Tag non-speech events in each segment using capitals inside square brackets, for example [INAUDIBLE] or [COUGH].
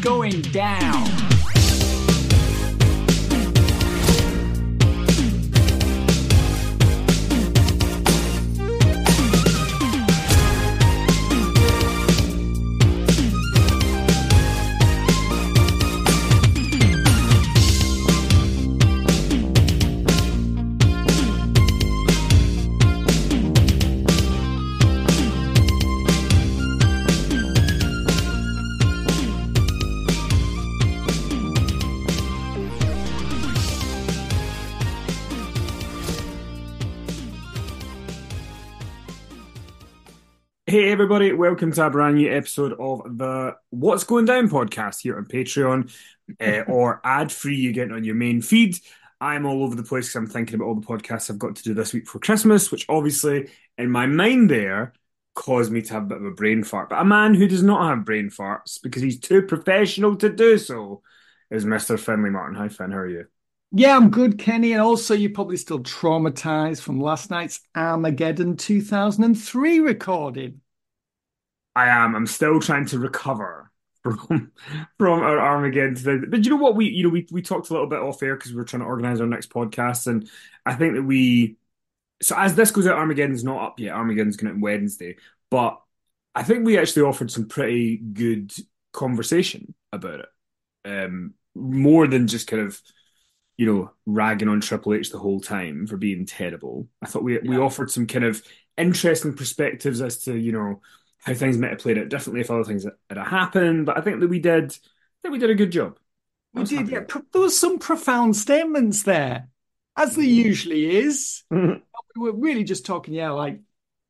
Going down? Hey everybody, welcome to a brand new episode of the What's Going Down podcast here on Patreon uh, [LAUGHS] or ad free you get on your main feed. I'm all over the place because I'm thinking about all the podcasts I've got to do this week for Christmas, which obviously in my mind there caused me to have a bit of a brain fart. But a man who does not have brain farts because he's too professional to do so is Mr. Finley Martin. Hi Finn, how are you? Yeah, I'm good, Kenny. And also, you're probably still traumatized from last night's Armageddon 2003 recording. I am. I'm still trying to recover from [LAUGHS] from our Armageddon. But you know what? We you know we we talked a little bit off air because we were trying to organize our next podcast, and I think that we. So as this goes out, Armageddon's not up yet. Armageddon's going out on Wednesday, but I think we actually offered some pretty good conversation about it. Um, more than just kind of you know, ragging on Triple H the whole time for being terrible. I thought we yeah. we offered some kind of interesting perspectives as to you know how things might have played out differently if other things had happened. But I think that we did. I think we did a good job. We did. Yeah, there was some profound statements there, as there usually is. Mm-hmm. we were really just talking, yeah, like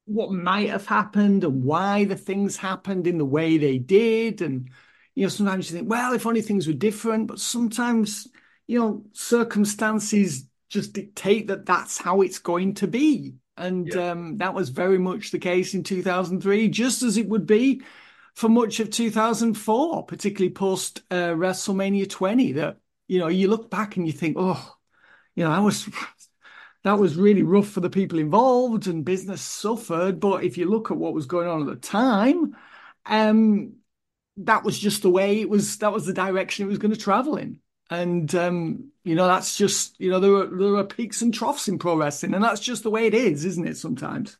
what might have happened and why the things happened in the way they did, and you know, sometimes you think, well, if only things were different, but sometimes you know, circumstances just dictate that that's how it's going to be. And yeah. um, that was very much the case in 2003, just as it would be for much of 2004, particularly post uh, WrestleMania 20. That, you know, you look back and you think, oh, you know, I was. [LAUGHS] That was really rough for the people involved and business suffered. But if you look at what was going on at the time, um, that was just the way it was, that was the direction it was going to travel in and um, you know that's just you know there are there are peaks and troughs in pro wrestling, and that's just the way it is, isn't it? Sometimes.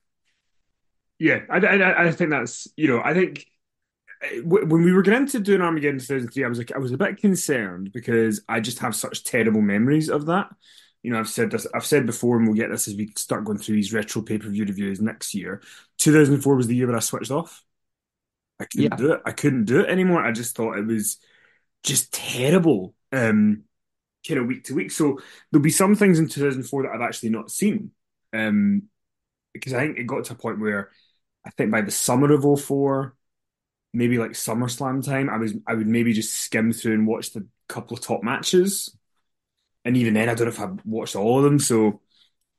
Yeah, I, I, I think that's you know I think eh, when we were getting into doing Armageddon 2003, I was like I was a bit concerned because I just have such terrible memories of that. You know, I've said this, I've said before, and we'll get this as we start going through these retro pay per view reviews next year. 2004 was the year where I switched off. I couldn't yeah. do it. I couldn't do it anymore. I just thought it was just terrible um, kind of week to week. So there'll be some things in 2004 that I've actually not seen. Um, because I think it got to a point where I think by the summer of 04, maybe like SummerSlam time, I was I would maybe just skim through and watch the couple of top matches. And even then I don't know if I watched all of them. So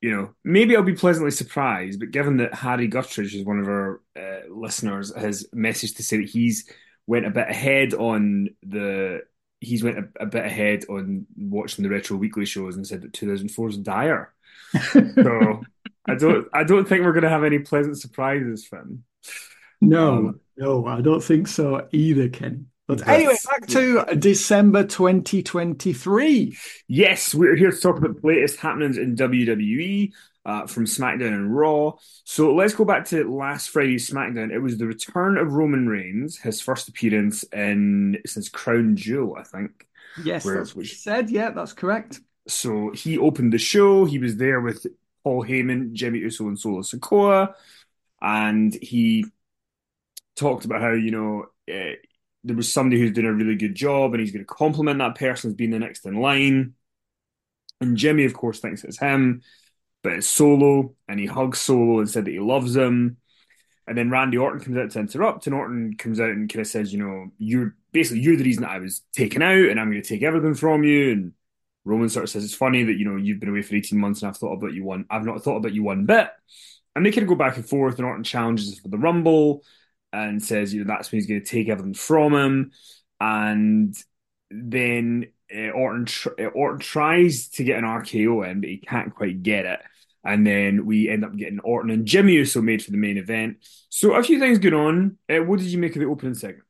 you know, maybe I'll be pleasantly surprised, but given that Harry Guttridge is one of our uh, listeners, has messaged to say that he's went a bit ahead on the he's went a, a, bit ahead on watching the retro weekly shows and said that 2004 is dire. [LAUGHS] so I don't I don't think we're going to have any pleasant surprises, Finn. No, um, no, I don't think so either, Ken. But anyway, back to December 2023. Yes, we're here to talk about the latest happenings in WWE uh, from SmackDown and Raw. So let's go back to last Friday's SmackDown. It was the return of Roman Reigns, his first appearance in since Crown Jewel, I think. Yes, where, that's what she said. Yeah, that's correct. So he opened the show. He was there with Paul Heyman, Jimmy Uso, and Solo Sikoa, and he talked about how you know. Uh, there was somebody who's doing a really good job and he's going to compliment that person as being the next in line. And Jimmy, of course, thinks it's him, but it's Solo, and he hugs Solo and said that he loves him. And then Randy Orton comes out to interrupt, and Orton comes out and kind of says, you know, you're basically you're the reason that I was taken out, and I'm going to take everything from you. And Roman sort of says it's funny that you know you've been away for 18 months, and I've thought about you one. I've not thought about you one bit. And they kind of go back and forth, and Orton challenges for the Rumble and says, you know, that's when he's going to take everything from him. And then uh, Orton uh, Orton tries to get an RKO in, but he can't quite get it. And then we end up getting Orton and Jimmy Uso made for the main event. So a few things going on. Uh, what did you make of the opening segment?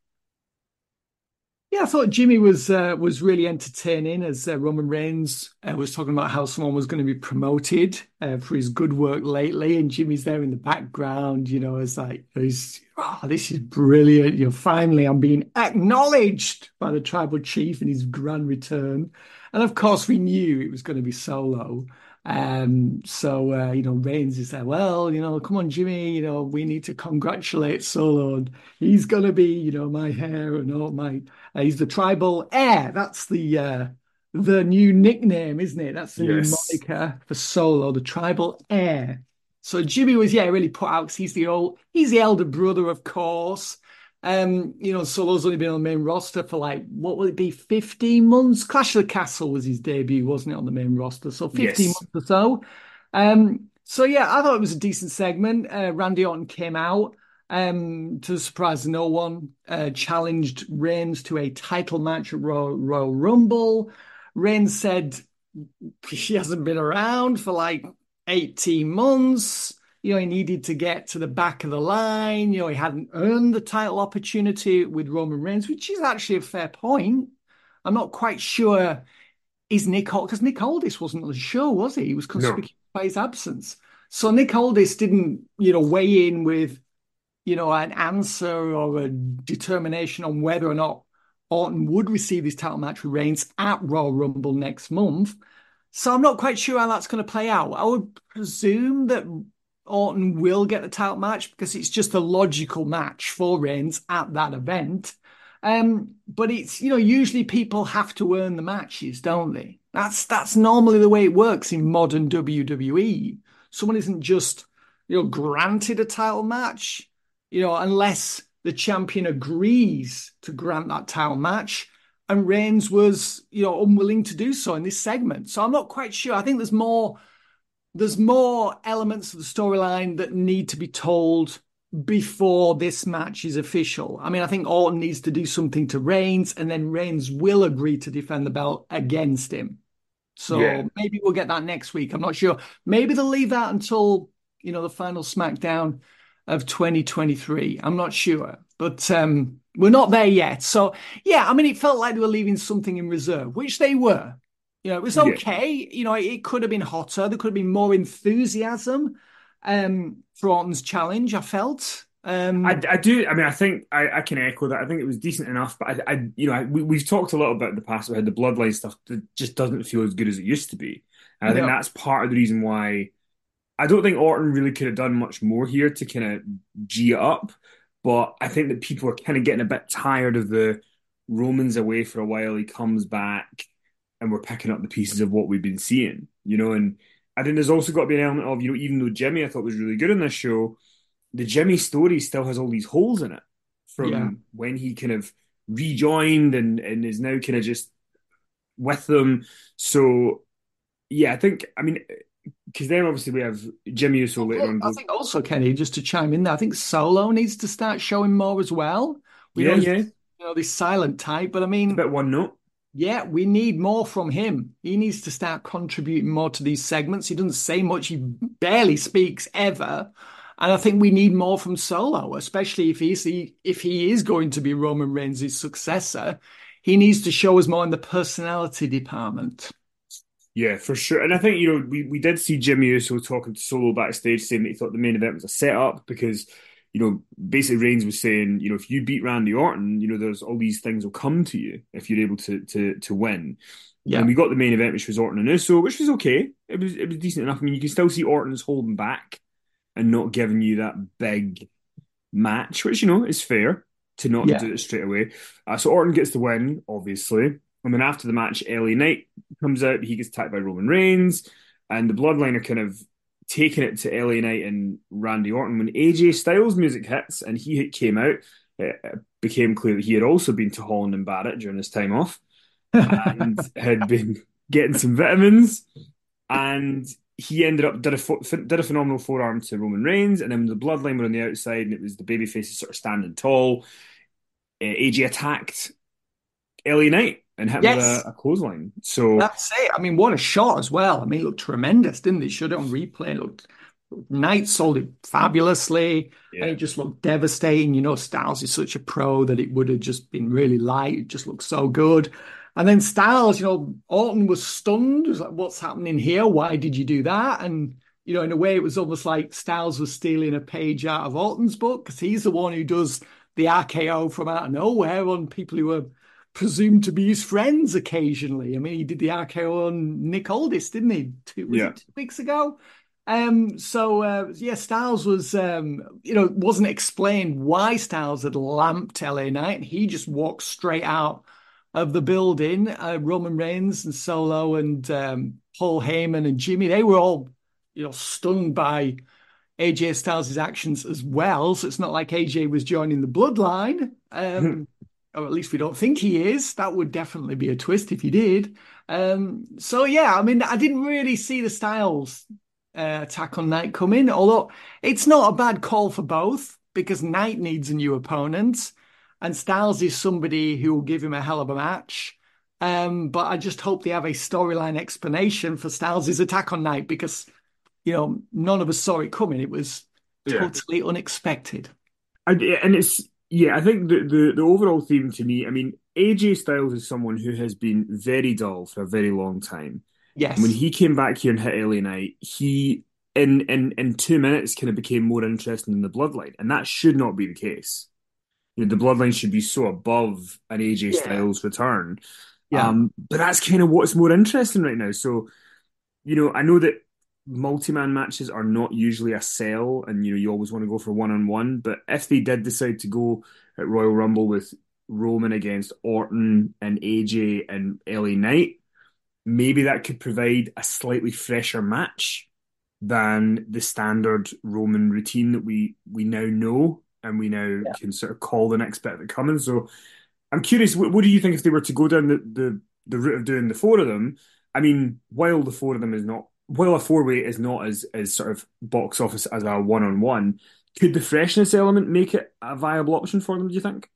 Yeah, I thought Jimmy was uh, was really entertaining as uh, Roman Reigns uh, was talking about how someone was going to be promoted uh, for his good work lately, and Jimmy's there in the background. You know, it's like oh, this is brilliant. You know, finally I'm being acknowledged by the tribal chief in his grand return, and of course we knew it was going to be Solo. Um, so uh, you know, Reigns is there. Well, you know, come on, Jimmy. You know, we need to congratulate Solo. And he's gonna be, you know, my hair and all my. Uh, he's the tribal heir. That's the uh, the new nickname, isn't it? That's the yes. new moniker for Solo, the tribal heir. So Jimmy was, yeah, really put out because he's the old, he's the elder brother, of course. Um, you know, Solo's only been on the main roster for like what will it be, 15 months? Clash of the Castle was his debut, wasn't it, on the main roster? So 15 yes. months or so. Um, so yeah, I thought it was a decent segment. Uh, Randy Orton came out, um, to the surprise of no one, uh, challenged Reigns to a title match at Royal, Royal Rumble. Reigns said he hasn't been around for like 18 months you know, he needed to get to the back of the line. You know, he hadn't earned the title opportunity with Roman Reigns, which is actually a fair point. I'm not quite sure is Nick because Nick Aldis wasn't on the show, was he? He was conspicuous no. by his absence. So Nick Aldis didn't, you know, weigh in with, you know, an answer or a determination on whether or not Orton would receive his title match with Reigns at Royal Rumble next month. So I'm not quite sure how that's going to play out. I would presume that Orton will get the title match because it's just a logical match for Reigns at that event. Um, but it's you know usually people have to earn the matches, don't they? That's that's normally the way it works in modern WWE. Someone isn't just you know granted a title match, you know, unless the champion agrees to grant that title match. And Reigns was, you know, unwilling to do so in this segment. So I'm not quite sure. I think there's more there's more elements of the storyline that need to be told before this match is official. I mean, I think Orton needs to do something to Reigns, and then Reigns will agree to defend the belt against him. So yeah. maybe we'll get that next week. I'm not sure. Maybe they'll leave that until you know the final SmackDown of 2023. I'm not sure, but um, we're not there yet. So yeah, I mean, it felt like they were leaving something in reserve, which they were. You know, it was okay. Yeah. You know, it could have been hotter. There could have been more enthusiasm um, for Orton's challenge. I felt. Um, I, I, do. I mean, I think I, I, can echo that. I think it was decent enough, but I, I you know, we, have talked a little bit in the past about the bloodline stuff that just doesn't feel as good as it used to be. And I think that's part of the reason why I don't think Orton really could have done much more here to kind of g it up. But I think that people are kind of getting a bit tired of the Romans away for a while. He comes back and we're picking up the pieces of what we've been seeing, you know. And I think there's also got to be an element of, you know, even though Jimmy I thought was really good in this show, the Jimmy story still has all these holes in it from yeah. when he kind of rejoined and and is now kind of just with them. So yeah, I think I mean because then obviously we have Jimmy Uso later on. I think also Kenny, just to chime in there, I think Solo needs to start showing more as well. We yeah, yeah. You know, this silent type, but I mean, a bit one note. Yeah, we need more from him. He needs to start contributing more to these segments. He doesn't say much. He barely speaks ever. And I think we need more from Solo, especially if he's the, if he is going to be Roman Reigns' successor. He needs to show us more in the personality department. Yeah, for sure. And I think, you know, we, we did see Jimmy Uso talking to Solo backstage saying that he thought the main event was a setup because, you know, basically Reigns was saying, you know, if you beat Randy Orton, you know, there's all these things will come to you if you're able to to to win. Yeah. And we got the main event, which was Orton and Uso, which was okay. It was it was decent enough. I mean, you can still see Orton's holding back and not giving you that big match, which you know is fair to not Yeah. do it straight away. Uh, so Orton gets the win, obviously. And then after the match, LA Knight comes out. He gets attacked by Roman Reigns, and the Bloodline are kind of taking it to LA Knight and Randy Orton. When AJ Styles music hits and he came out, it became clear that he had also been to Holland and Barrett during his time off and [LAUGHS] had been getting some vitamins. And he ended up did a did a phenomenal forearm to Roman Reigns, and then the Bloodline were on the outside, and it was the babyfaces sort of standing tall. Uh, AJ attacked LA Knight and hit Yes. a, a clothesline. So That's it. I mean, what a shot as well. I mean, it looked tremendous, didn't it? Showed it on replay. It looked Knight sold it fabulously, Yeah. and it just looked devastating. You know, Styles is such a pro that it would have just been really light. It just looked so good. And then Styles, you know, Orton was stunned. He was like, "What's happening here? Why did you do that?" And you know, in a way, it was almost like Styles was stealing a page out of Orton's book because he's the one who does the RKO from out of nowhere on people who are presumed to be his friends occasionally. I mean, he did the RKO on Nick Aldis, didn't he? Two, Yeah. two weeks ago? Um, so uh, yeah, Styles was, um, you know, wasn't explained why Styles had lamped LA Knight, he just walked straight out of the building. Uh, Roman Reigns and Solo and um, Paul Heyman and Jimmy, they were all, you know, stunned by AJ Styles' actions as well. So it's not like AJ was joining the bloodline. Or at least we don't think he is. That would definitely be a twist if he did. Um, so yeah, I mean, I didn't really see the Styles uh, attack on Knight come in, although it's not a bad call for both because Knight needs a new opponent and Styles is somebody who will give him a hell of a match. Um, but I just hope they have a storyline explanation for Styles' attack on Knight because, you know, none of us saw it coming. It was Yeah. totally unexpected. And it's yeah, I think the, the the overall theme to me, I mean, AJ Styles is someone who has been very dull for a very long time. Yes. When he came back here and hit LA Knight, he in in in two minutes kind of became more interesting than the Bloodline, and that should not be the case. You know, the Bloodline should be so above an AJ Yeah. Styles return. Yeah. Um, but that's kind of what's more interesting right now. So, you know, I know that multi-man matches are not usually a sell, and you know, you always want to go for one-on-one. But if they did decide to go at Royal Rumble with Roman against Orton and AJ and LA Knight, maybe that could provide a slightly fresher match than the standard Roman routine that we we now know and we now can sort of call the next bit of it coming. So I'm curious, what, what do you think if they were to go down the, the the route of doing the four of them? I mean, while the four of them is not while a four way is not as as sort of box office as a one on one, could the freshness element make it a viable option for them? Do you think?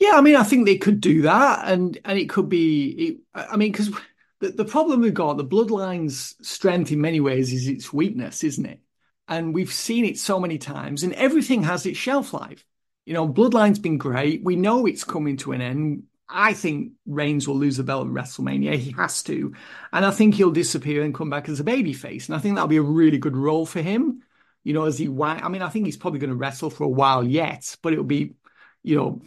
Yeah, I mean, I think they could do that, and and it could be. It, I mean, because the the problem we've got, the Bloodline's strength in many ways is its weakness, isn't it? And we've seen it so many times, and everything has its shelf life. You know, Bloodline's been great. We know it's coming to an end. I think Reigns will lose the belt at WrestleMania. He has to, and I think he'll disappear and come back as a babyface. And I think that'll be a really good role for him. You know, as he, I mean, I think he's probably going to wrestle for a while yet, but it'll be, you know,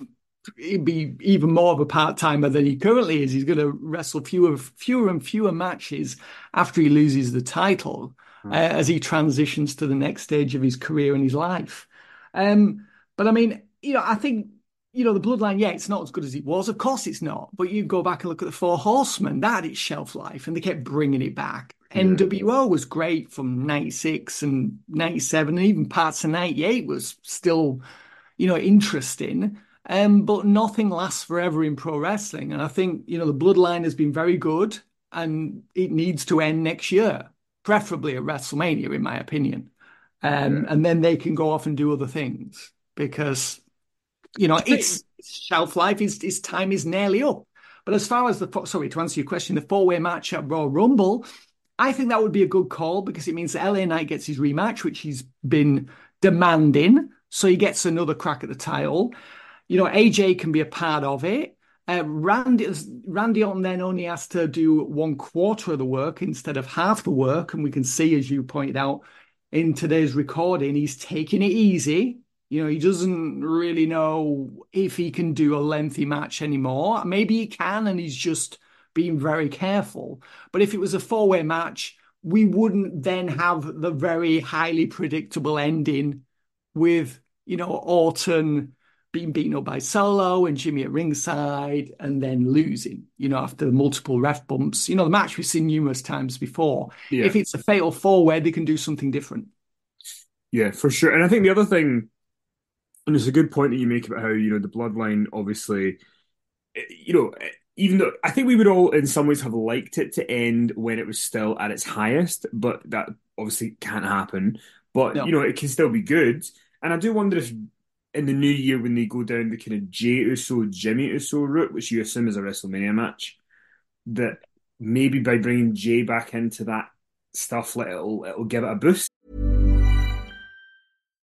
he'd be even more of a part timer than he currently is. He's going to wrestle fewer, fewer and fewer matches after he loses the title uh, as he transitions to the next stage of his career and his life. Um, but I mean, you know, I think you know the Bloodline. Yeah, it's not as good as it was. Of course, it's not. But you go back and look at the Four Horsemen. That had its shelf life, and they kept bringing it back. NWO was great from '96 and '97, and even parts of '98 was still, you know, interesting. Um, but nothing lasts forever in pro wrestling. And I think, you know, the bloodline has been very good and it needs to end next year. preferably at WrestleMania, in my opinion. Um, yeah. And then they can go off and do other things because, you know, its shelf life, its, its time is nearly up. But as far as the, sorry, to answer your question, the four way match at Royal Rumble, I think that would be a good call because it means that LA Knight gets his rematch, which he's been demanding. So he gets another crack at the title. You know, AJ can be a part of it. Uh, Randy, Randy Orton then only has to do one quarter of the work instead of half the work. And we can see, as you pointed out in today's recording, he's taking it easy. You know, he doesn't really know if he can do a lengthy match anymore. Maybe he can, and he's just being very careful. But if it was a four way match, we wouldn't then have the very highly predictable ending with, you know, Orton being beaten up by Solo and Jimmy at ringside and then losing, you know, after multiple ref bumps. You know, the match we've seen numerous times before. Yeah. If it's a fatal four way, they can do something different. Yeah, for sure. And I think the other thing, and it's a good point that you make about how, you know, the bloodline obviously, eh, you know, eh, even though I think we would all in some ways have liked it to end when it was still at its highest, but that obviously can't happen. But no. you know, it can still be good. And I do wonder if in the new year when they go down the kind of Jey Uso Jimmy Uso route, which you assume is a WrestleMania match, that maybe by bringing Jey back into that stuff, like it'll it'll give it a boost.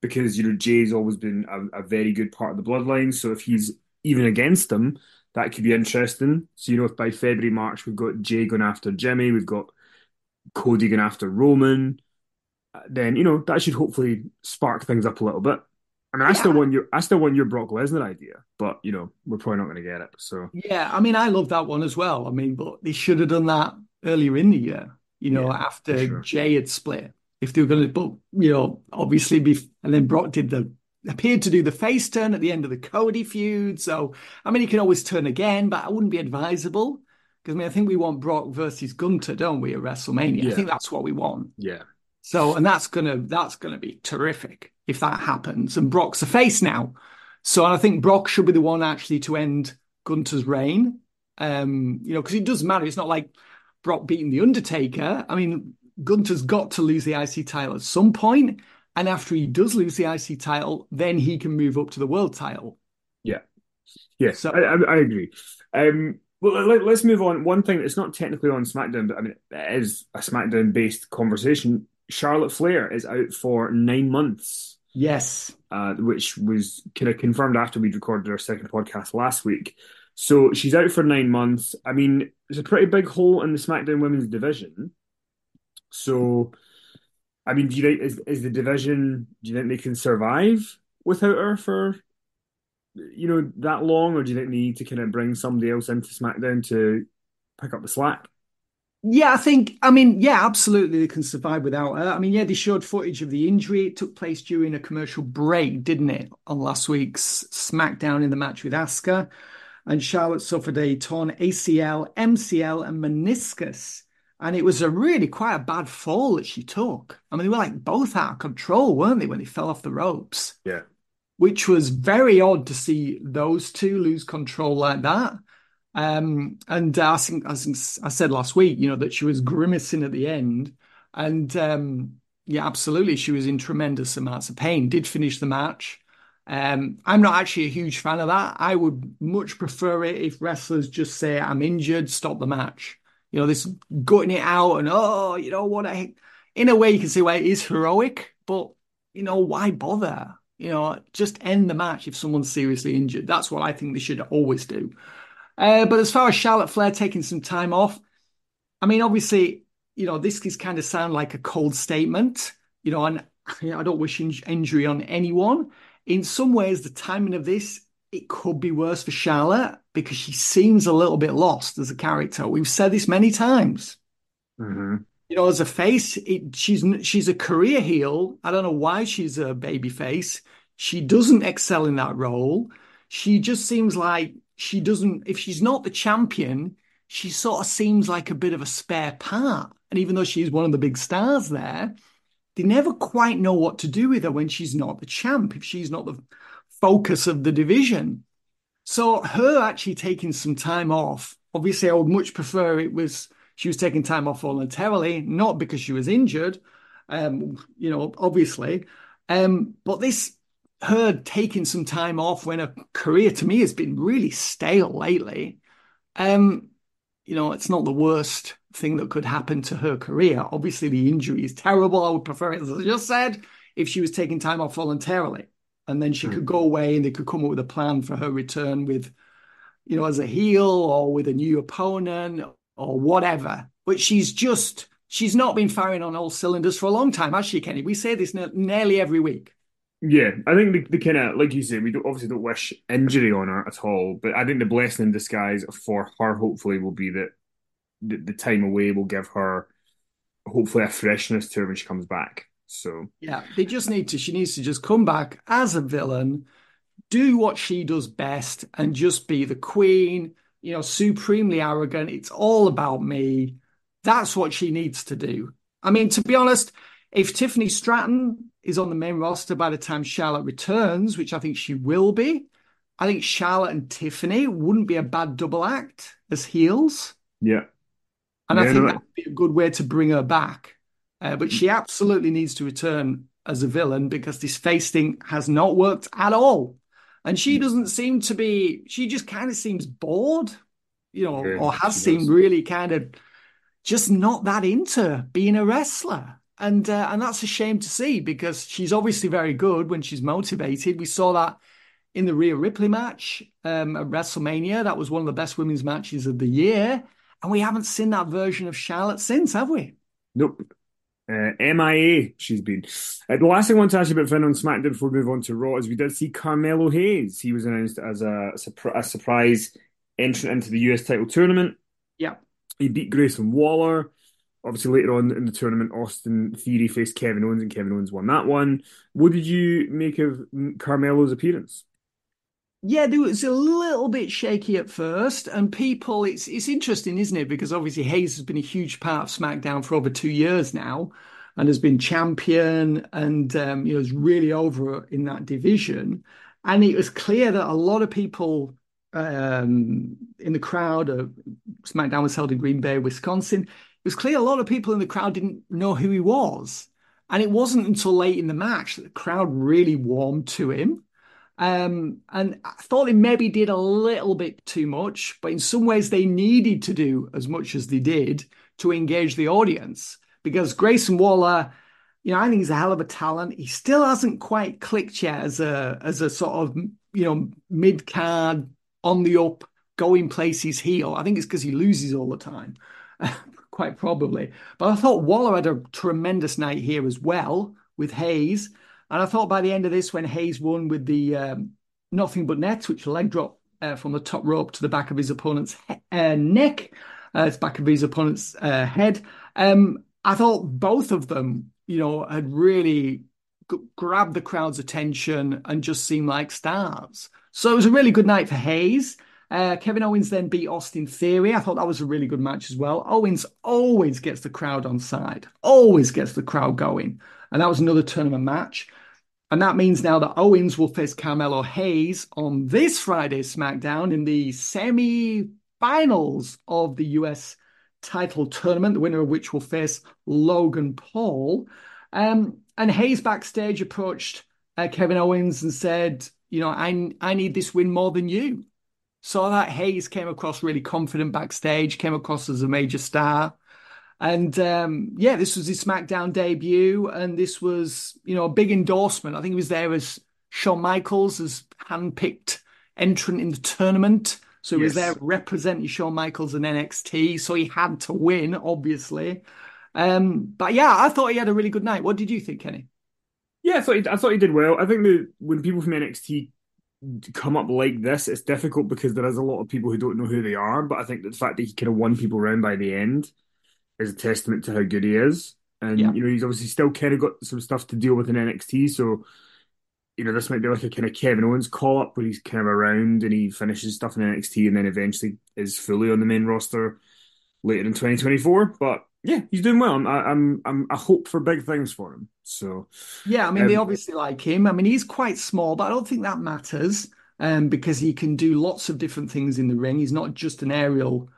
because you know Jey's always been a, a, very good part of the bloodline. So if he's even against them, that could be interesting. So you know, if by February March we've got Jey going after Jimmy, we've got Cody going after Roman, uh, then you know that should hopefully spark things up a little bit. I mean, I yeah. still want your I still want your Brock Lesnar idea, but you know we're probably not going to get it. So yeah, I mean, I love that one as well. I mean, but they should have done that earlier in the year. You know, yeah, after sure. Jey had split if they were going to, but you know, obviously, be, and then Brock did the appeared to do the face turn at the end of the Cody feud. So, I mean, he can always turn again, but I wouldn't be advisable because I mean, I think we want Brock versus Gunther, don't we, at WrestleMania? Yeah. I think that's what we want. Yeah. So, and that's gonna that's gonna be terrific if that happens. And Brock's a face now, so I think Brock should be the one actually to end Gunther's reign. Um, you know, because it does matter. It's not like Brock beating the Undertaker. I mean, Gunther's got to lose the IC title at some point, and after he does lose the IC title, then he can move up to the world title. Yeah, yeah, so, I, I, I agree. Um, well, let, us move on. One thing that's not technically on SmackDown, but I mean, it is a SmackDown-based conversation. Charlotte Flair is out for nine months. Yes, uh, which was kind of confirmed after we'd recorded our second podcast last week. So she's out for nine months. I mean, it's a pretty big hole in the SmackDown Women's division. So, I mean, do you think is is the division? Do you think they can survive without her for you know that long, or do you think they need to kind of bring somebody else into SmackDown to pick up the slack? Yeah, I think. I mean, yeah, absolutely, they can survive without her. I mean, yeah, they showed footage of the injury. It took place during a commercial break, didn't it, on last week's SmackDown in the match with Asuka, and Charlotte suffered a torn ACL, MCL, and meniscus and it was a really quite a bad fall that she took. I mean, they were like both out of control, weren't they, when they fell off the ropes? Yeah. Which was very odd to see those two lose control like that. Um, and uh, I think, I think I said last week, you know, that she was grimacing at the end. And um, yeah, absolutely. She was in tremendous amounts of pain, did finish the match. Um, I'm not actually a huge fan of that. I would much prefer it if wrestlers just say, I'm injured, stop the match. You know, this gutting it out and oh, you know what? I in a way you can see why it is heroic, but you know why bother? You know, just end the match if someone's seriously injured. That's what I think they should always do. Uh, but as far as Charlotte Flair taking some time off, I mean, obviously, you know, this is kind of sound like a cold statement, you know, and [LAUGHS] I don't wish in- injury on anyone. In some ways, the timing of this, it could be worse for Charlotte because she seems a little bit lost as a character. We've said this many times. Mm-hmm. You know, as a face, it, she's she's a career heel. I don't know why she's a baby face. She doesn't excel in that role. She just seems like she doesn't. If she's not the champion, she sort of seems like a bit of a spare part. And even though she's one of the big stars there, they never quite know what to do with her when she's not the champ, if she's not the focus of the division. So her actually taking some time off, obviously I would much prefer it was she was taking time off voluntarily, not because she was injured, um, you know, obviously. Um, but this her taking some time off when her career to me has been really stale lately. Um, you know, it's not the worst thing that could happen to her career. Obviously, the injury is terrible. I would prefer it, as I just said, if she was taking time off voluntarily. And then she mm. could go away and they could come up with a plan for her return with, you know, as a heel or with a new opponent or whatever. But she's just, she's not been firing on all cylinders for a long time, has she, Kenny? We say this nearly every week. Yeah, I think the, the kind of like you said, we don't, obviously don't wish injury on her at all, but I think the blessing in disguise for her hopefully will be that the, the time away will give her hopefully a freshness to her when she comes back. So yeah, they just need to. She needs to just come back as a villain, do what she does best, and just be the queen. You know, supremely arrogant. It's all about me. That's what she needs to do. I mean, to be honest, if Tiffany Stratton is on the main roster by the time Charlotte returns, which I think she will be, I think Charlotte and Tiffany wouldn't be a bad double act as heels. Yeah. And yeah, I think no, that would be a good way to bring her back. Uh, but she absolutely needs to return as a villain because this face thing has not worked at all. And she doesn't seem to be, she just kind of seems bored, you know, yeah, or has seemed really kind of just not that into being a wrestler and uh, and that's a shame to see because she's obviously very good when she's motivated. We saw that in the Rhea Ripley match um, at WrestleMania. That was one of the best women's matches of the year, and we haven't seen that version of Charlotte since, have we? Nope. Uh, MIA, she's been. Uh, the last thing I want to ask you about Finn on SmackDown before we move on to Raw is we did see Carmelo Hayes. He was announced as a, a surprise entrant into the US title tournament. Yeah. He beat Grayson Waller. Obviously, later on in the tournament, Austin Theory faced Kevin Owens, and Kevin Owens won that one. What did you make of Carmelo's appearance? Yeah, it was a little bit shaky at first, and people, it's it's interesting, isn't it? Because obviously Hayes has been a huge part of SmackDown for over two years now, and has been champion, and um, you know is really over in that division. And it was clear that a lot of people um, in the crowd, uh, SmackDown was held in Green Bay, Wisconsin It was clear a lot of people in the crowd didn't know who he was. And it wasn't until late in the match that the crowd really warmed to him. Um, and I thought they maybe did a little bit too much, but in some ways they needed to do as much as they did to engage the audience. Because Grayson Waller, you know, I think he's a hell of a talent. He still hasn't quite clicked yet as a as a sort of you know mid card on the up, going places heel. I think it's because he loses all the time. [LAUGHS] quite probably. But I thought Waller had a tremendous night here as well with Hayes. And I thought by the end of this, when Hayes won with the um, nothing but nets, which leg drop uh, from the top rope to the back of his opponent's he- uh, neck, uh, it's back of his opponent's uh, head. Um, I thought both of them, you know, had really g- grabbed the crowd's attention and just seemed like stars. So it was a really good night for Hayes. Uh, Kevin Owens then beat Austin Theory. I thought that was a really good match as well. Owens always gets the crowd on side, always gets the crowd going. And that was another tournament match. And that means now that Owens will face Carmelo Hayes on this Friday's SmackDown in the semi finals of the US title tournament, the winner of which will face Logan Paul. Um, and Hayes backstage approached uh, Kevin Owens and said, You know, I, I need this win more than you saw that Hayes came across really confident backstage, came across as a major star. And um, yeah, this was his SmackDown debut, and this was, you know, a big endorsement. I think he was there as Shawn Michaels, as handpicked entrant in the tournament So he was there representing Shawn Michaels and NXT, so he had to win, obviously. Um, but yeah, I thought he had a really good night. What did you think, Kenny? Yeah, I thought he, I thought he did well. I think that when people from NXT come up like this, it's difficult because there is a lot of people who don't know who they are. But I think that the fact that he kind of won people around by the end is a testament to how good he is. And Yeah. you know, he's obviously still kind of got some stuff to deal with in NXT. So you know, this might be like a kind of Kevin Owens call up where he's kind of around and he finishes stuff in NXT and then eventually is fully on the main roster later in 2024. But yeah, he's doing well. I'm I'm I'm I hope for big things for him. So Yeah, I mean, they Um, obviously like him. I mean, he's quite small, but I don't think that matters um, because he can do lots of different things in the ring. He's not just an aerial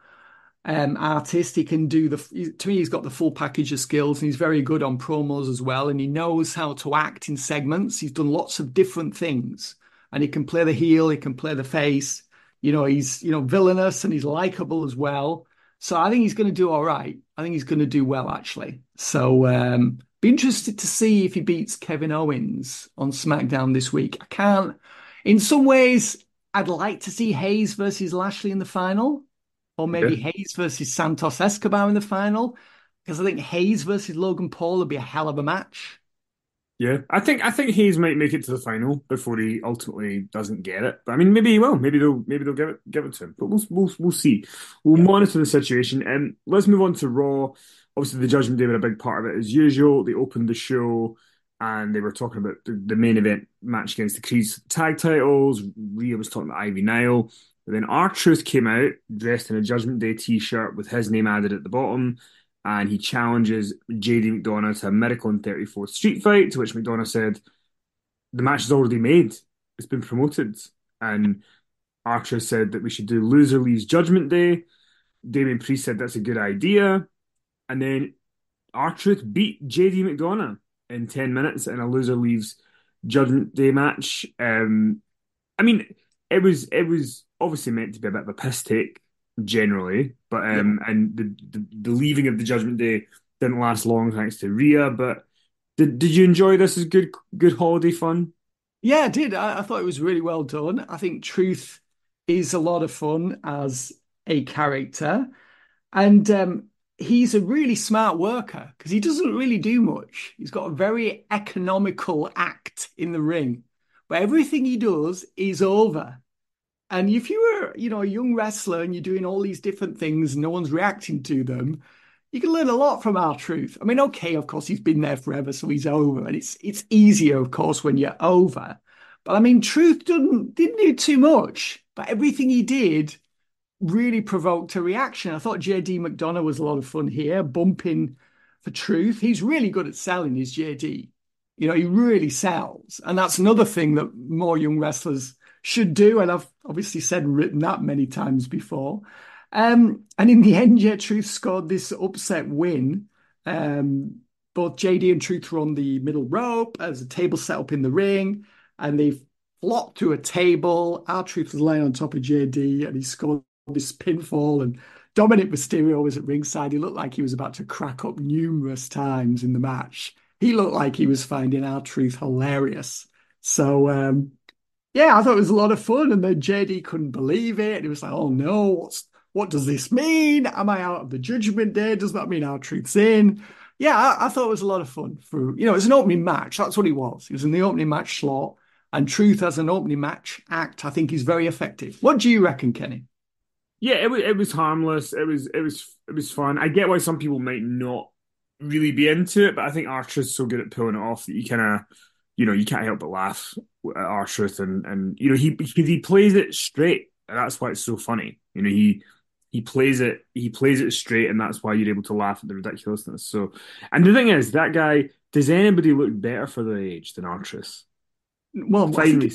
um, artist. He can do the, to me, he's got the full package of skills and he's very good on promos as well. And he knows how to act in segments. He's done lots of different things and he can play the heel, he can play the face. You know, he's, you know, villainous and he's likable as well. So I think he's going to do all right. I think he's going to do well, actually. So, um, be interested to see if he beats Kevin Owens on SmackDown this week. I can't, in some ways, I'd like to see Hayes versus Lashley in the final, or maybe Hayes versus Santos Escobar in the final, because I think Hayes versus Logan Paul would be a hell of a match. Yeah, I think I think Hayes might make it to the final before he ultimately doesn't get it. But I mean, maybe he will. Maybe they'll maybe they'll give it give it to him. But we'll we'll we'll see. We'll monitor the situation. And let's move on to Raw. Obviously, the Judgment Day were a big part of it as usual. They opened the show and they were talking about the, the main event match against the Creeds tag titles. Rhea was talking about Ivy Nile. Then R Truth came out dressed in a Judgment Day T-shirt with his name added at the bottom and he challenges JD McDonagh to a Miracle on 34th Street fight, to which McDonagh said, The match is already made. It's been promoted. And R-Truth said that we should do Loser Leaves Judgment Day. Damien Priest said that's a good idea. And then R-Truth beat JD McDonagh in 10 minutes in a Loser Leaves Judgment Day match. Um, I mean, it was it was obviously meant to be a bit of a piss take generally, but um, and the, the the leaving of the Judgment Day didn't last long thanks to Rhea. But did did you enjoy this as good good holiday fun? Yeah, I did. I, I thought it was really well done. I think Truth is a lot of fun as a character. And um, he's a really smart worker because he doesn't really do much. He's got a very economical act in the ring, but everything he does is over. And if you were, you know, a young wrestler and you're doing all these different things no one's reacting to them, you can learn a lot from R-Truth. I mean, okay, of course, he's been there forever, so he's over, and it's it's easier, of course, when you're over. But I mean, truth didn't didn't do too much, but everything he did really provoked a reaction. I thought JD McDonagh was a lot of fun here, bumping for truth. He's really good at selling his JD. You know, he really sells. And that's another thing that more young wrestlers should do. And I've obviously said and written that many times before. Um, and in the end, yeah, Truth scored this upset win. Um, both JD and Truth were on the middle rope as a table set up in the ring, and they flopped to a table. R-Truth was laying on top of JD, and he scored this pinfall. And Dominik Mysterio was at ringside. He looked like he was about to crack up numerous times in the match. He looked like he was finding R-Truth hilarious. So, um, yeah, I thought it was a lot of fun. And then JD couldn't believe it. He was like, oh no, what's what does this mean? Am I out of the judgment day? Does that mean R-Truth's in? Yeah, I, I, thought it was a lot of fun for you know, it's an opening match. That's what he was. He was in the opening match slot. And Truth as an opening match act, I think is very effective. What do you reckon, Kenny? Yeah, it was it was harmless. It was it was it was fun. I get why some people might not really be into it, but I think R-Truth's so good at pulling it off that you kind of you know you can't help but laugh at R-Truth and and you know he he plays it straight. And that's why it's so funny. You know he he plays it he plays it straight and that's why you're able to laugh at the ridiculousness so and the thing is that guy does anybody look better for their age than R-Truth well I think,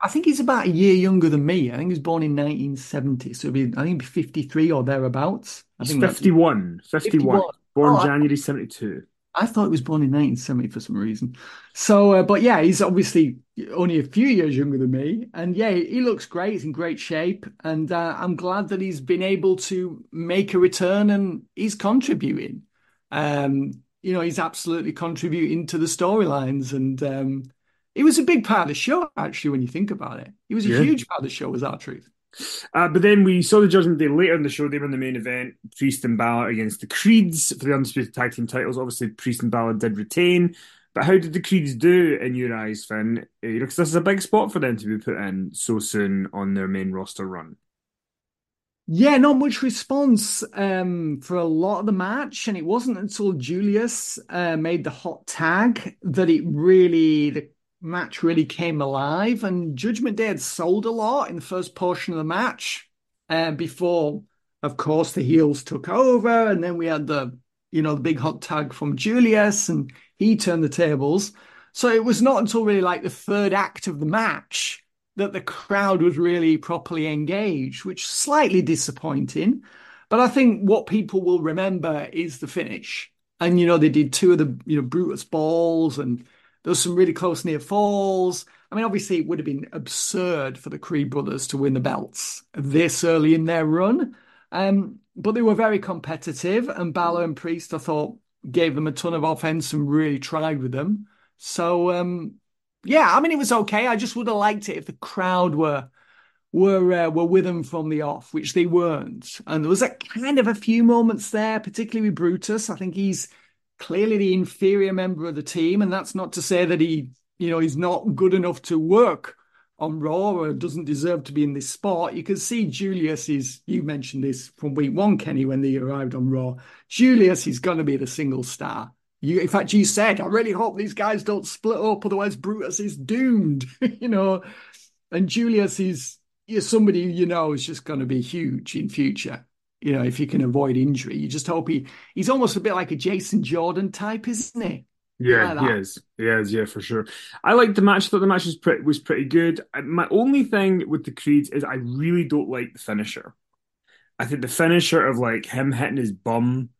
I think, he's about a year younger than me I think he was born in 1970 so be, I think be 53 or thereabouts I he's think 51 51 51. Born oh, January 72 I thought he was born in 1970 for some reason. So, uh, but yeah, he's obviously only a few years younger than me. And yeah, he looks great. He's in great shape. And uh, I'm glad that he's been able to make a return and he's contributing. Um, you know, he's absolutely contributing to the storylines. And um, he was a big part of the show, actually, when you think about it. He was a Yeah. huge part of the show, was R-Truth. Uh, but then we saw the Judgment Day later in the show. They were in the main event, Priest and Balor against the Creeds for the Undisputed Tag Team titles. Obviously, Priest and Balor did retain. But how did the Creeds do in your eyes, Finn? Uh, because this is a big spot for them to be put in so soon on their main roster run. Yeah, not much response um, for a lot of the match, and it wasn't until Julius uh, made the hot tag that it really the match really came alive. And Judgment Day had sold a lot in the first portion of the match uh, before, of course, the heels took over, and then we had the you know the big hot tag from Julius, and he turned the tables. So it was not until really like the third act of the match that the crowd was really properly engaged, which slightly disappointing. But I think what people will remember is the finish. And you know, they did two of the you know Brutus balls, and there was some really close near falls. I mean, obviously, it would have been absurd for the Creed brothers to win the belts this early in their run. Um, but they were very competitive, and Balor and Priest, I thought, gave them a ton of offense and really tried with them. So um, yeah, I mean, it was okay. I just would have liked it if the crowd were were uh, were with them from the off, which they weren't. And there was a kind of a few moments there, particularly with Brutus. I think he's clearly the inferior member of the team, and that's not to say that he, you know, he's not good enough to work on Raw or doesn't deserve to be in this spot. You can see Julius is. You mentioned this from week one, Kenny, when they arrived on Raw. Julius is going to be the single star. You, in fact, you said, I really hope these guys don't split up, otherwise Brutus is doomed, [LAUGHS] you know. And Julius is, is somebody you know is just going to be huge in future. You know, if you can avoid injury, you just hope he he's almost a bit like a Jason Jordan type, isn't he? Yeah, like he is. He is. Yeah, for sure. I liked the match. I thought the match was pretty was pretty good. My only thing with the Creeds is I really don't like the finisher. I think the finisher of like him hitting his bum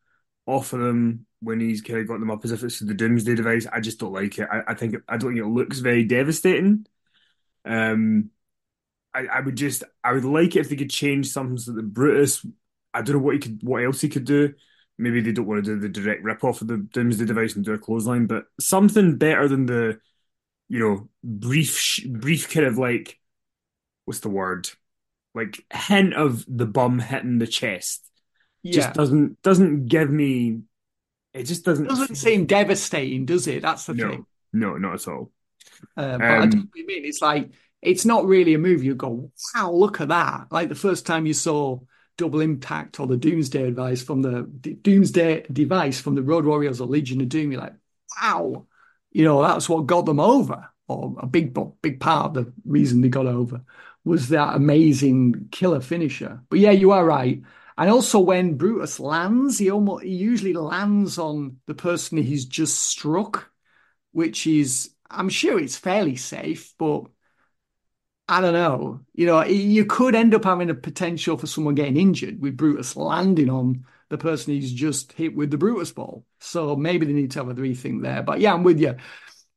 off of them when he's kind of got them up as if it's the Doomsday device. I just don't like it. I, I think I don't think it looks very devastating. Um, I, I would just I would like it if they could change something so that Brutus. I don't know what he could, what else he could do. Maybe they don't want to do the direct rip off of the Doomsday device and do a clothesline, but something better than the, you know, brief, brief kind of like, what's the word, like hint of the bum hitting the chest. Yeah. Just doesn't doesn't give me it just doesn't. It doesn't seem devastating, does it? That's the no, thing. No, not at all. Uh, but um, I don't mean. It's like it's not really a movie. You go, wow, look at that! Like the first time you saw Double Impact or the Doomsday Device from the, the Doomsday Device from the Road Warriors or Legion of Doom, you're like, wow, you know, that's what got them over, or a big big part of the reason they got over was that amazing killer finisher. But yeah, you are right. And also when Brutus lands, he almost he usually lands on the person he's just struck, which is I'm sure it's fairly safe, but I don't know. You know, you could end up having a potential for someone getting injured with Brutus landing on the person he's just hit with the Brutus ball. So maybe they need to have a rethink there. But yeah, I'm with you.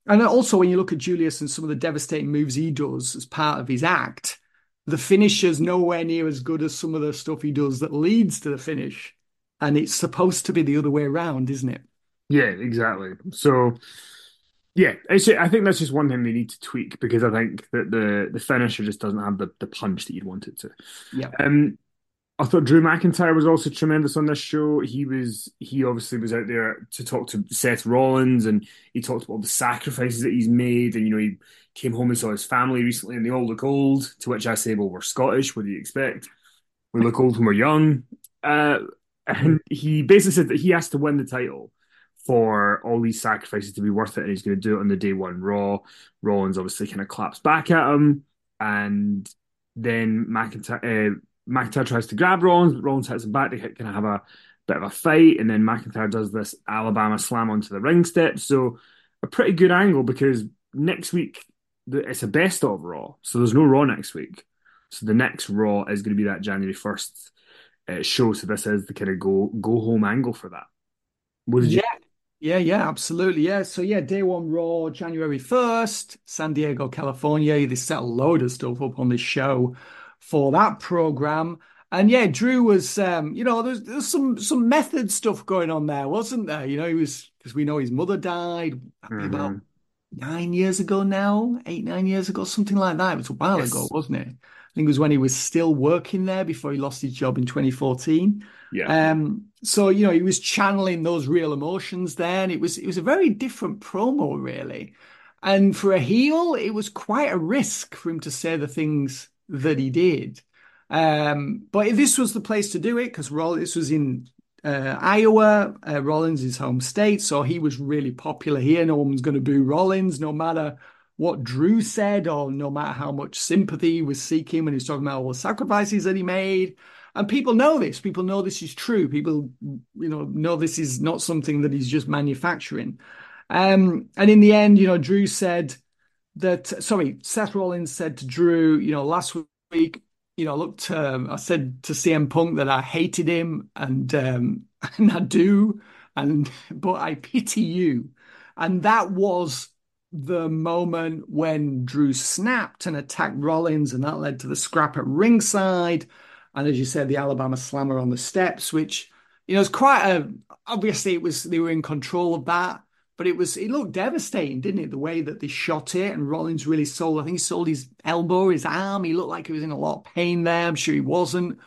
And also, when you look at Julius and some of the devastating moves he does as part of his act, the finish is nowhere near as good as some of the stuff he does that leads to the finish. And it's supposed to be the other way around, isn't it? Yeah, exactly. So, yeah, I think that's just one thing they need to tweak because I think that the the finisher just doesn't have the, the punch that you'd want it to. Yeah. Um, I thought Drew McIntyre was also tremendous on this show. He was he obviously was out there to talk to Seth Rollins and he talked about all the sacrifices that he's made and you know he came home and saw his family recently and they all look old. To which I say, well, we're Scottish. What do you expect? We look old when we're young. Uh, and he basically said that he has to win the title for all these sacrifices to be worth it, and he's going to do it on the day one Raw. Rollins obviously kind of claps back at him, and then McIntyre. Uh, McIntyre tries to grab Rollins, but Rollins hits him back. They kind of have a bit of a fight, and then McIntyre does this Alabama slam onto the ring steps. So a pretty good angle because next week it's a best of Raw, so there's no Raw next week. So the next Raw is going to be that January first uh, show. So this is the kind of go go home angle for that. yeah. You- yeah, yeah, absolutely. Yeah. So yeah, day one Raw, January 1st, San Diego, California. They set a load of stuff up on this show for that program. And yeah, Drew was, um, you know, there's, there's some some method stuff going on there, wasn't there? You know, he was because we know his mother died mm-hmm. about nine years ago now, eight, nine years ago, something like that. It was a while Yes. ago, wasn't it? I think it was when he was still working there before he lost his job in 2014. Yeah. Um, so you know, he was channeling those real emotions there, and it was it was a very different promo, really. And for a heel, it was quite a risk for him to say the things that he did. Um, but this was the place to do it because this was in uh, Iowa, uh, Rollins' his home state, so he was really popular here. No one was going to boo Rollins, no matter what Drew said, or no matter how much sympathy he was seeking when he was talking about all the sacrifices that he made. And people know this. People know this is true. People, you know, know this is not something that he's just manufacturing. Um, and in the end, you know, Drew said that. Sorry, Seth Rollins said to Drew, you know, last week, you know, looked. Um, I said to CM Punk that I hated him, and um, [LAUGHS] and I do, and [LAUGHS] but I pity you, and that was the moment when Drew snapped and attacked Rollins, and that led to the scrap at ringside. And as you said, the Alabama Slammer on the steps, which you know is quite a. Obviously, it was they were in control of that, but it was it looked devastating, didn't it? The way that they shot it, and Rollins really sold. I think he sold his elbow, his arm. He looked like he was in a lot of pain there. I'm sure he wasn't.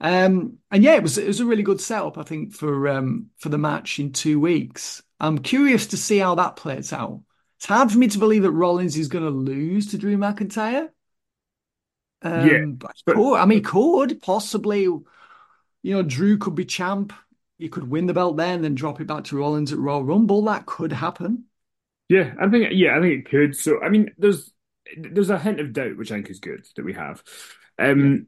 Um, and yeah, it was it was a really good setup, I think, for um, for the match in two weeks. I'm curious to see how that plays out. It's hard for me to believe that Rollins is going to lose to Drew McIntyre. Um, Yeah, but, but- I mean, could possibly, you know, Drew could be champ. He could win the belt then, then drop it back to Rollins at Royal Rumble. That could happen. Yeah, I think yeah, I think it could. So I mean, there's there's a hint of doubt, which I think is good that we have. Um,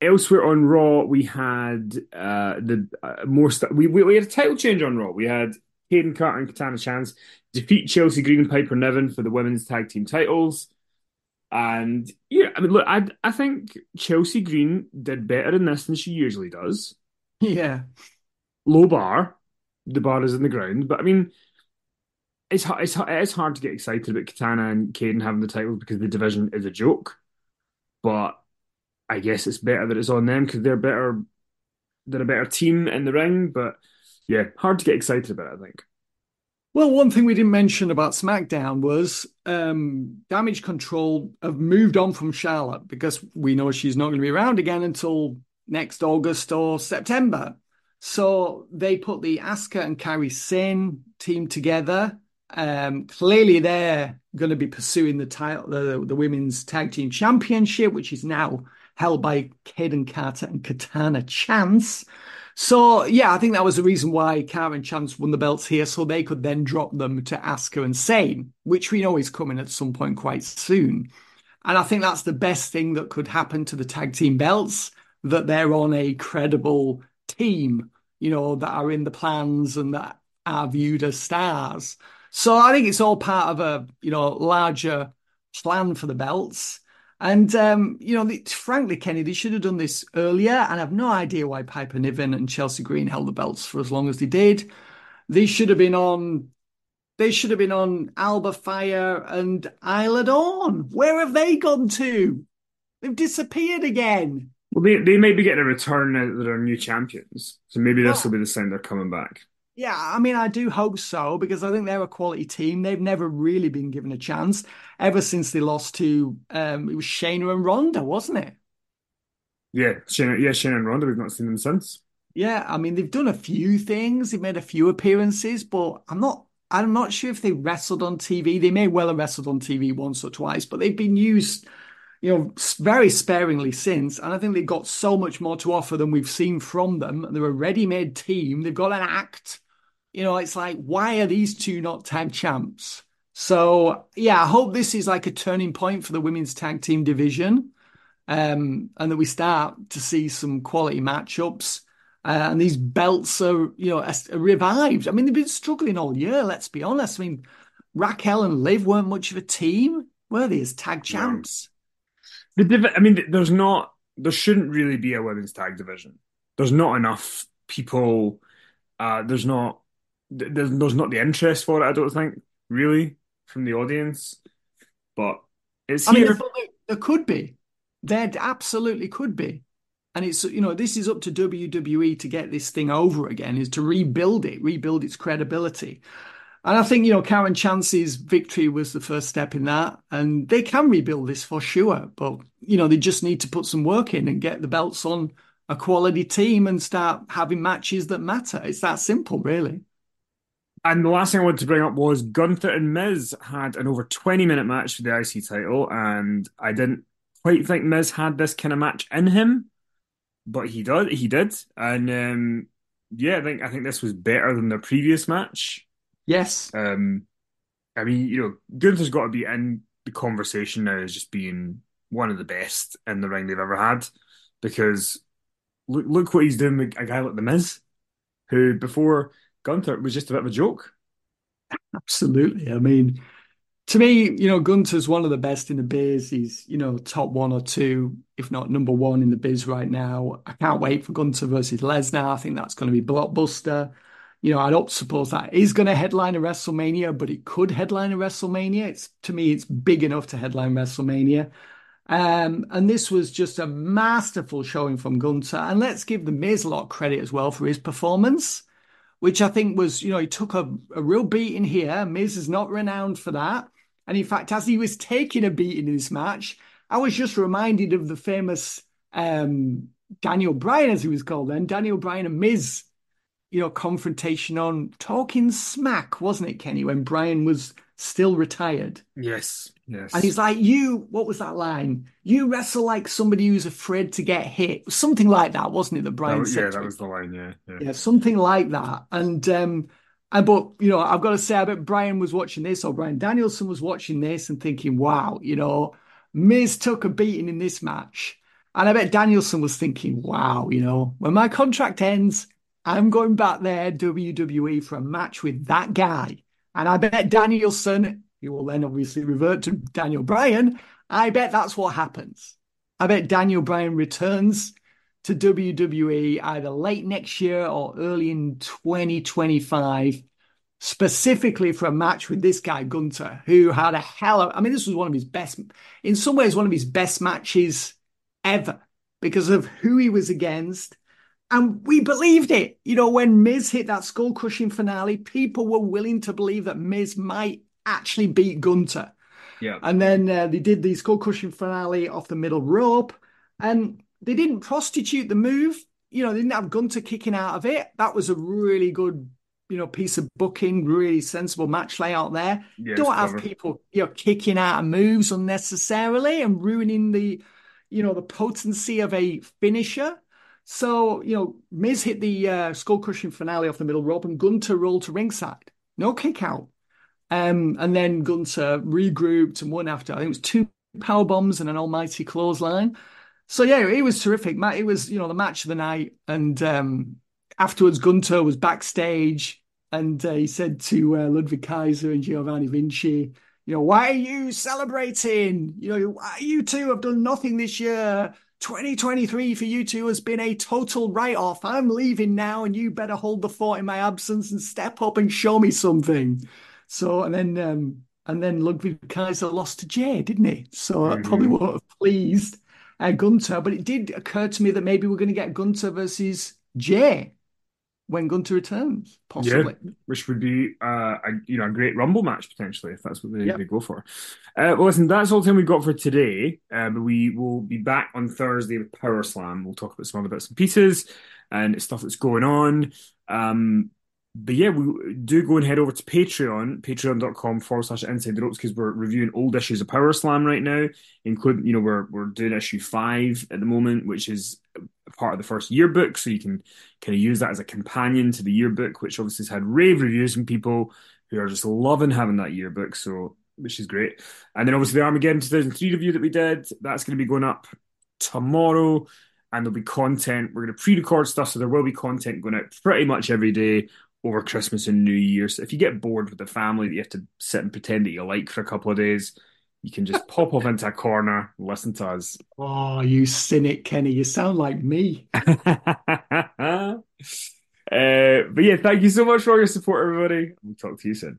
elsewhere on Raw, we had uh the uh, more stuff. We, we we had a title change on Raw. We had Kayden Carter and Katana Chance defeat Chelsea Green and Piper Niven for the women's tag team titles. And yeah, I mean, look, I I think Chelsea Green did better in this than she usually does. Yeah. Low bar, the bar is in the ground, but I mean, it's it's hard, it's hard to get excited about Katana and Kayden having the titles because the division is a joke. But I guess it's better that it's on them because they're better, they're a better team in the ring. But yeah, hard to get excited about. It, I think. Well, one thing we didn't mention about SmackDown was um, Damage Control have moved on from Charlotte because we know she's not going to be around again until next August or September. So they put the Asuka and Kairi Sane team together. Um, clearly, they're going to be pursuing the title, the, the women's tag team championship, which is now held by Kayden Carter and Katana Chance. So yeah, I think that was the reason why Carter and Chance won the belts here, so they could then drop them to Asuka and Sane, which we know is coming at some point quite soon. And I think that's the best thing that could happen to the tag team belts, that they're on a credible team, you know, that are in the plans and that are viewed as stars. So I think it's all part of a, you know, larger plan for the belts. And um, you know, the, frankly, Kenny, they should have done this earlier. And I've no idea why Piper Niven and Chelsea Green held the belts for as long as they did. They should have been on. They should have been on Alba Fyre and Isla Dawn. Where have they gone to? They've disappeared again. Well, they they may be getting a return now that they're new champions, so maybe this will be the sign they're coming back. Yeah, I mean, I do hope so because I think they're a quality team. They've never really been given a chance ever since they lost to um, it was Shayna and Ronda, wasn't it? Yeah, Shane, yeah, Shane and Ronda, we've not seen them since. Yeah, I mean they've done a few things. They've made a few appearances, but I'm not. I'm not sure if they wrestled on TV. They may well have wrestled on TV once or twice, but they've been used, you know, very sparingly since. And I think they've got so much more to offer than we've seen from them. They're a ready-made team. They've got an act. You know, it's like, why are these two not tag champs? So yeah, I hope this is like a turning point for the women's tag team division um, and that we start to see some quality matchups. Uh, and these belts are, you know, are revived. I mean, they've been struggling all year. Let's be honest. I mean, Raquel and Liv weren't much of a team, were they, as tag champs? The div- I mean, there's not, there shouldn't really be a women's tag division. There's not enough people. Uh, there's not, there's, there's not the interest for it. I don't think really from the audience, but it's I mean, here. there, there could be. There absolutely could be. And it's, you know, this is up to WWE to get this thing over again, is to rebuild it, rebuild its credibility. And I think, you know, Karen Chance's victory was the first step in that. And they can rebuild this for sure. But, you know, they just need to put some work in and get the belts on a quality team and start having matches that matter. It's that simple, really. And the last thing I wanted to bring up was Gunther and Miz had an over 20 minute match for the IC title. And I didn't quite think Miz had this kind of match in him, but he did. He did. And um, yeah, I think I think this was better than the previous match. Yes. Um, I mean, you know, Gunther's got to be in the conversation now as just being one of the best in the ring they've ever had because look look what he's doing with a guy like The Miz, who before Gunther was just a bit of a joke. Absolutely. I mean, to me, you know, Gunther's one of the best in the biz. He's, you know, top one or two, if not number one in the biz right now. I can't wait for Gunther versus Lesnar. I think that's going to be blockbuster. You know, I don't suppose that is going to headline a WrestleMania, but it could headline a WrestleMania. It's to me, it's big enough to headline WrestleMania. Um, and this was just a masterful showing from Gunther. And let's give the Miz a lot of credit as well for his performance which I think was, you know, he took a, a real beating here. Miz is not renowned for that. And in fact, as he was taking a beating in this match, I was just reminded of the famous um, Daniel Bryan, as he was called then, Daniel Bryan and Miz, you know, confrontation on talking smack, wasn't it, Kenny, when Bryan was still retired? Yes, yes. And he's like, You, what was that line? You wrestle like somebody who's afraid to get hit. Something like that, wasn't it, that Bryan that, said? Yeah, that was the line, yeah, yeah. Yeah, something like that. And, um, and but you know, I've got to say, I bet Bryan was watching this, or Bryan Danielson was watching this and thinking, "Wow, you know, Miz took a beating in this match," and I bet Danielson was thinking, "Wow, you know, when my contract ends, I'm going back there WWE for a match with that guy." And I bet Danielson, he will then obviously revert to Daniel Bryan. I bet that's what happens. I bet Daniel Bryan returns to WWE either late next year or early in 2025, specifically for a match with this guy, Gunther, who had a hell of, I mean, this was one of his best, in some ways, one of his best matches ever because of who he was against. And we believed it. You know, when Miz hit that skull crushing finale, people were willing to believe that Miz might actually beat Gunther. Yeah. And then uh, they did the skull crushing finale off the middle rope. And they didn't prostitute the move. You know, they didn't have Gunther kicking out of it. That was a really good, you know, piece of booking, really sensible match layout there. Don't have clever. people, you know, kicking out of moves unnecessarily and ruining the, you know, the potency of a finisher. So, you know, Miz hit the uh, skull crushing finale off the middle rope and Gunter rolled to ringside. No kick out. Um, and then Gunther regrouped and won after. I think it was two power bombs and an almighty clothesline. So yeah, it was terrific. Matt, it was you know the match of the night, and um, afterwards Gunther was backstage, and uh, he said to uh, Ludwig Kaiser and Giovanni Vinci, you know, why are you celebrating? You know, you two have done nothing this year. 2023 for you two has been a total write-off. I'm leaving now, and you better hold the fort in my absence and step up and show me something. So, and then um, and then Ludwig Kaiser lost to Jey, didn't he? So that probably won't have pleased uh, Gunther. But it did occur to me that maybe we're going to get Gunther versus Jey when Gunther returns, possibly. Yeah, which would be uh, a you know a great Rumble match potentially if that's what they, Yep. they go for. Uh, well, listen, that's all the time we've got for today. Uh, but we will be back on Thursday with Power Slam. We'll talk about some other bits and pieces and stuff that's going on. Um, but yeah, we do go and head over to Patreon, patreon.com forward slash inside the ropes, because we're reviewing old issues of Power Slam right now, including, you know, we're we're doing issue five at the moment, which is part of the first yearbook. So you can kind of use that as a companion to the yearbook, which obviously has had rave reviews from people who are just loving having that yearbook. So which is great. And then obviously the Armageddon 2003 review that we did, that's going to be going up tomorrow. And there'll be content. We're going to pre-record stuff, so there will be content going out pretty much every day over Christmas and New Year's. If you get bored with the family that you have to sit and pretend that you like for a couple of days, you can just pop off into a corner, listen to us. Oh, you cynic, Kenny. You sound like me. [LAUGHS] uh, but yeah, thank you so much for all your support, everybody. We'll talk to you soon.